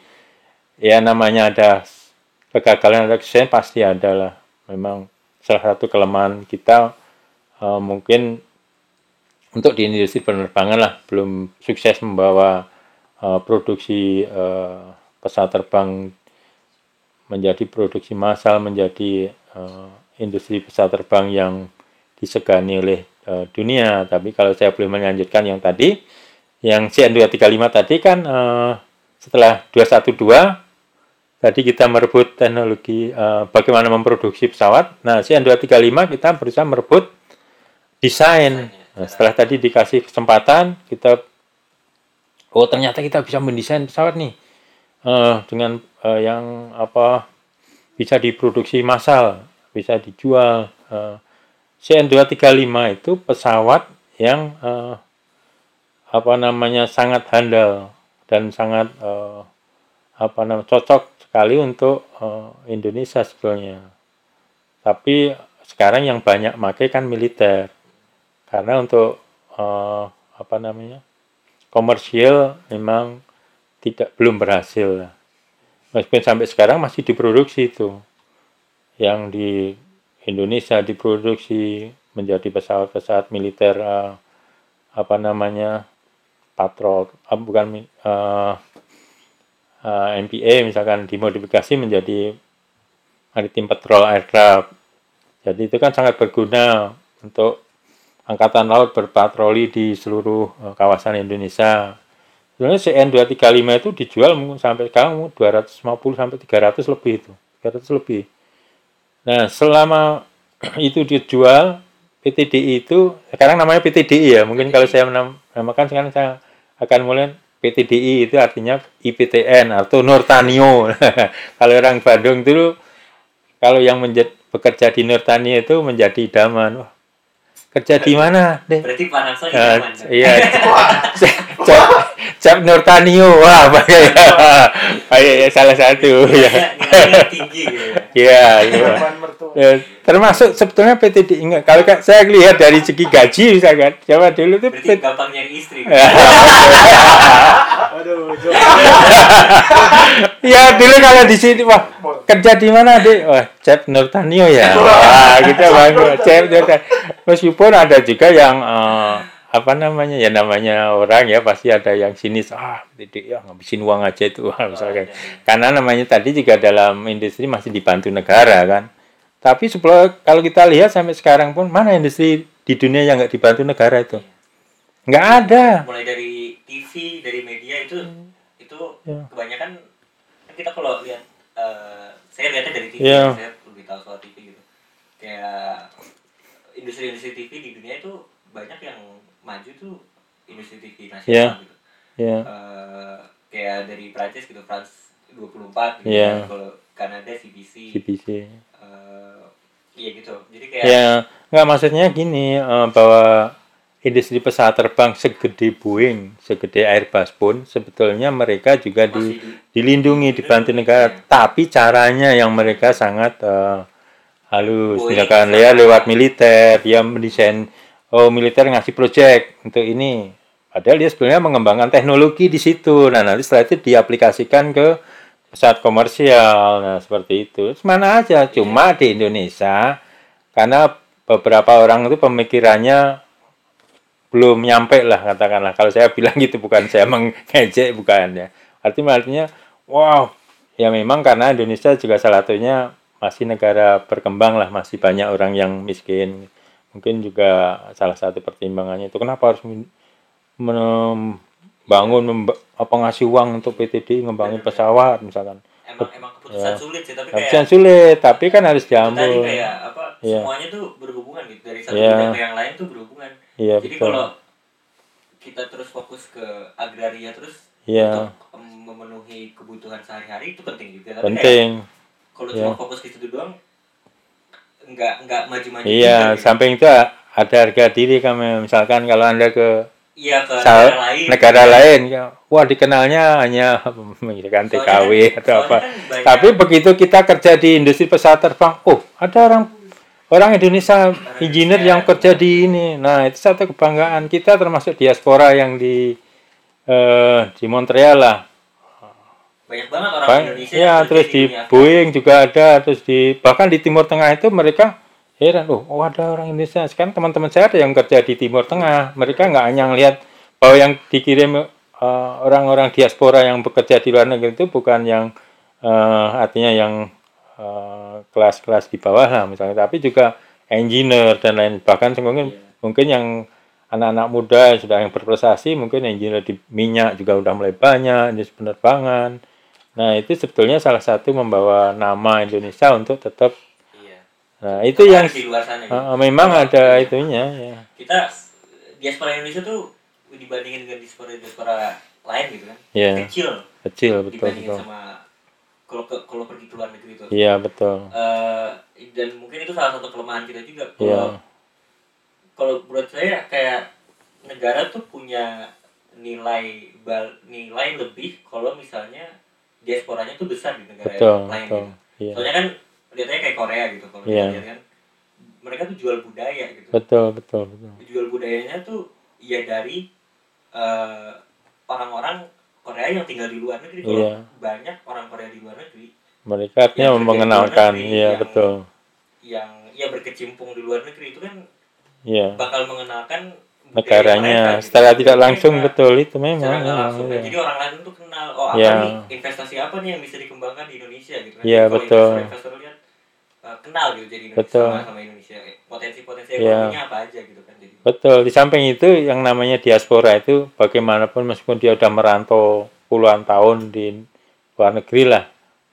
ya namanya ada kegagalan ada kesalahan pasti ada lah. Memang salah satu kelemahan kita uh, mungkin untuk di industri penerbangan lah belum sukses membawa uh, produksi uh, pesawat terbang menjadi produksi massal menjadi uh, industri pesawat terbang yang disegani oleh uh, dunia. Tapi kalau saya boleh melanjutkan yang tadi, yang CN235 tadi kan uh, setelah 212 tadi kita merebut teknologi uh, bagaimana memproduksi pesawat. Nah, CN235 kita berusaha merebut desain. Nah, setelah tadi dikasih kesempatan, kita oh ternyata kita bisa mendesain pesawat nih uh, dengan uh, yang apa bisa diproduksi massal, bisa dijual. Uh, CN235 itu pesawat yang uh, apa namanya sangat handal dan sangat uh, apa namanya cocok sekali untuk uh, Indonesia sebetulnya. Tapi sekarang yang banyak pakai kan militer. Karena untuk uh, apa namanya komersial memang tidak belum berhasil. Meskipun sampai sekarang masih diproduksi itu. Yang di Indonesia diproduksi menjadi pesawat-pesawat militer uh, apa namanya patrol uh, bukan uh, uh, MPA misalkan dimodifikasi menjadi maritim patrol aircraft. Jadi itu kan sangat berguna untuk angkatan laut berpatroli di seluruh uh, kawasan Indonesia. Sebenarnya CN235 itu dijual mungkin sampai sekarang 250 sampai 300 lebih itu 300 lebih. Nah selama itu dijual PTDI itu sekarang namanya PTDI ya mungkin kalau saya menamakan sekarang saya akan mulai PTDI itu artinya IPTN atau Nurtanio kalau orang Bandung itu kalau yang menjadi bekerja di Nurtanio itu menjadi idaman. Wah kerja di mana deh berarti panas uh, iya cap cap Nurtanio wah apa ya ya salah satu ya. tinggi gitu ya ya ya termasuk sebetulnya PTD ingat kalau kan saya lihat dari segi gaji misalkan Jawa dulu tuh berarti gampang nyari istri. Aduh, ya dulu kalau di sini wah kerja di mana deh wah Cep Nurtanio ya. Wah. Kita bangga Cep Nurtanio meskipun ada juga yang uh, apa namanya? Ya namanya orang ya pasti ada yang sinis ah tidak ya ngabisin uang aja itu. Misalkan. Karena namanya tadi juga dalam industri masih dibantu negara kan. Tapi sebelum kalau kita lihat sampai sekarang pun mana industri di dunia yang nggak dibantu negara itu? Nggak ada. Mulai dari TV dari media itu Hmm. itu Ya. kebanyakan kan kita kalau lihat eh, saya lihatnya dari TV Ya. saya lebih tahu soal TV gitu. Kayak industri-industri TV di dunia itu banyak yang maju tuh industri TV nasional Ya. gitu. Ya Eh, kayak dari Prancis gitu France 24 gitu Ya. kalau Kanada CBC CBC eh, iya gitu. Jadi kayak ya nggak maksudnya gini eh, bahwa industri pesawat terbang segede Boeing, segede Airbus pun sebetulnya mereka juga di, masih di- dilindungi dibantu negara, tapi caranya yang mereka sangat eh, halus. Misalkan sama- ya lewat militer, dia mendesain oh militer ngasih proyek untuk ini. Padahal dia sebenarnya mengembangkan teknologi di situ. Nah, nanti setelah itu diaplikasikan ke pesawat komersial. Nah, seperti itu. Mana aja, cuma di Indonesia karena beberapa orang itu pemikirannya belum nyampe lah katakanlah. Kalau saya bilang gitu bukan saya mengejek bukan ya. Artinya artinya wow, ya memang karena Indonesia juga salah satunya masih negara berkembang lah, masih banyak orang yang miskin. Mungkin juga salah satu pertimbangannya itu kenapa harus membangun memba- apa ngasih uang untuk PTD ngembangin pesawat misalkan. emang emang keputusan Ya. sulit sih tapi kayak sulit, tapi kan harus tadi diambil. kayak apa Iya. semuanya tuh berhubungan gitu dari satu Iya. bidang ke yang lain tuh berhubungan Iya jadi betul. kalau kita terus fokus ke agraria terus Iya, untuk em, memenuhi kebutuhan sehari-hari itu penting juga tapi kayak penting. kalau Iya. cuma fokus ke situ doang nggak nggak maju-maju Iya, juga gitu. samping itu ada harga diri kami. Misalkan kalau anda ke iya ke sal- negara lain negara lain, ya, wah dikenalnya hanya Soalnya TKW kan- atau apa. kan banyak- Tapi begitu kita kerja di industri pesawat terbang, oh ada orang orang Indonesia engineer yang kerja di ini. Nah itu satu kebanggaan kita termasuk diaspora yang di eh, di Montreal lah. Banyak banget orang Banyak, Indonesia ya terus di Boeing juga ada, terus di bahkan di Timur Tengah itu mereka heran, oh, oh ada orang Indonesia. Sekarang teman-teman saya ada yang kerja di Timur Tengah, mereka nggak hanya ngelihat bahwa yang dikirim eh, orang-orang diaspora yang bekerja di luar negeri itu bukan yang eh, artinya yang eh, kelas-kelas di bawah lah misalnya, tapi juga engineer dan lain bahkan mungkin Iya. mungkin yang anak-anak muda yang sudah yang berprestasi mungkin engineer di minyak juga udah mulai banyak di penerbangan Nah, itu sebetulnya salah satu membawa nama Indonesia untuk tetap. iya Nah, itu yang di luar sana gitu. uh, memang ada itunya ya. kita diaspora Indonesia tuh dibandingin dengan diaspora diaspora lain gitu kan Iya, kecil kecil betul dibandingin betul. sama kalau ke kalau pergi ke luar negeri itu Iya, betul. Eh, dan mungkin itu salah satu kelemahan kita juga kalau Iya. kalau menurut saya kayak negara tuh punya nilai bal nilai lebih kalau misalnya diasporanya tuh besar di negara Betul, lain betul. gitu. Iya. soalnya kan lihatnya kayak Korea gitu kalau kita lihat kan mereka tuh jual budaya gitu Betul, betul, betul. jual budayanya tuh ya dari eh, orang-orang Korea yang tinggal di luar negeri kalau Iya. banyak orang Korea di luar negeri Mereka artinya mengenalkan, iya yang- betul. yang ya berkecimpung di luar negeri itu kan Iya. bakal mengenalkan Negaranya mereka gitu. secara tidak Jadi langsung mereka- betul itu memang. langsung. iya. Jadi orang lain tuh kenal oh apa Iya. nih investasi apa nih yang bisa dikembangkan di Indonesia gitu kan. Iya, Jadi kalau betul. Investor-investor lihat uh, kenal gitu jadi Indonesia Betul. sama, sama Indonesia potensi-potensi Iya. ekonominya apa aja gitu kan. Jadi Betul, di samping itu yang namanya diaspora itu bagaimanapun meskipun dia udah merantau puluhan tahun di luar negeri lah,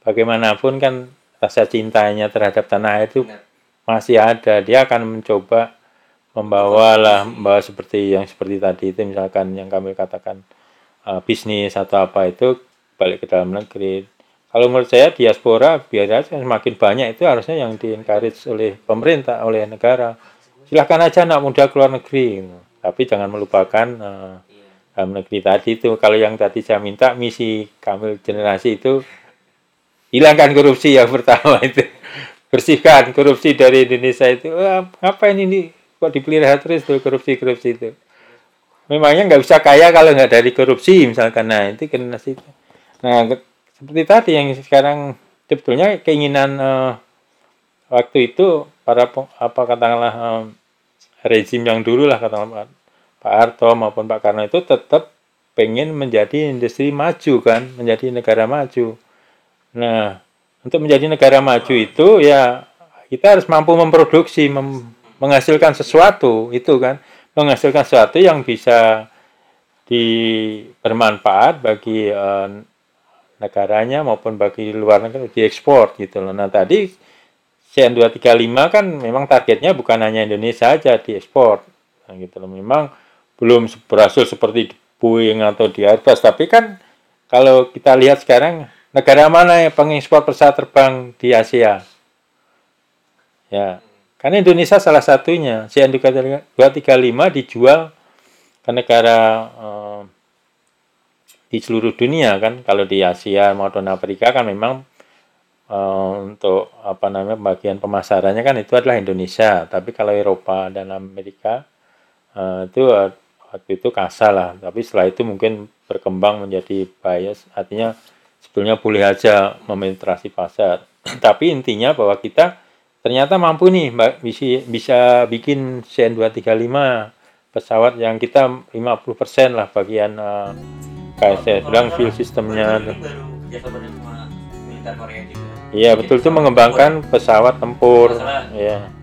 bagaimanapun kan rasa cintanya terhadap tanah air itu benar. masih ada. Dia akan mencoba membawa lah, membawa seperti yang seperti tadi itu misalkan yang kami katakan uh, bisnis atau apa itu balik ke dalam negeri. Kalau menurut saya diaspora biar aja semakin banyak itu harusnya yang di encourage oleh pemerintah, oleh negara. Silahkan aja anak muda keluar negeri, gitu. tapi jangan melupakan uh, dalam negeri tadi itu. Kalau yang tadi saya minta misi kami generasi itu hilangkan korupsi yang pertama itu bersihkan korupsi dari Indonesia itu ngapain ini kok dipelihara terus tuh korupsi korupsi itu? Memangnya nggak bisa kaya kalau nggak dari korupsi misalkan. Nah itu generasi itu nah seperti tadi yang sekarang sebetulnya keinginan eh, waktu itu para apa katakanlah eh, rezim yang dulu lah katakanlah Pak- Pak Harto maupun Pak Karno itu tetap pengen menjadi industri maju kan menjadi negara maju. Nah, untuk menjadi negara maju itu ya kita harus mampu memproduksi, mem- menghasilkan sesuatu itu kan, menghasilkan sesuatu yang bisa di bermanfaat bagi eh, negaranya maupun bagi luar negeri diekspor gitu loh. Nah, tadi CN235 kan memang targetnya bukan hanya Indonesia saja diekspor. Nah, gitu loh. Memang belum berhasil seperti di Boeing atau di Airbus, tapi kan kalau kita lihat sekarang negara mana yang pengekspor pesawat terbang di Asia? Ya, karena Indonesia salah satunya. CN235 dijual ke negara eh, di seluruh dunia kan. Kalau di Asia maupun Afrika kan memang eh, untuk apa namanya bagian pemasarannya kan itu adalah Indonesia. Tapi kalau Eropa dan Amerika eh, itu waktu itu kasar lah. Tapi setelah itu mungkin berkembang menjadi bias. Artinya sebetulnya boleh aja memenetrasi pasar. Tapi intinya bahwa kita ternyata mampu nih Mbak, bisa, bisa bikin CN235 pesawat yang kita 50% lah bagian uh, kayak saya bilang fuel sistemnya. Iya betul. Itu mengembangkan pesawat tempur. Ya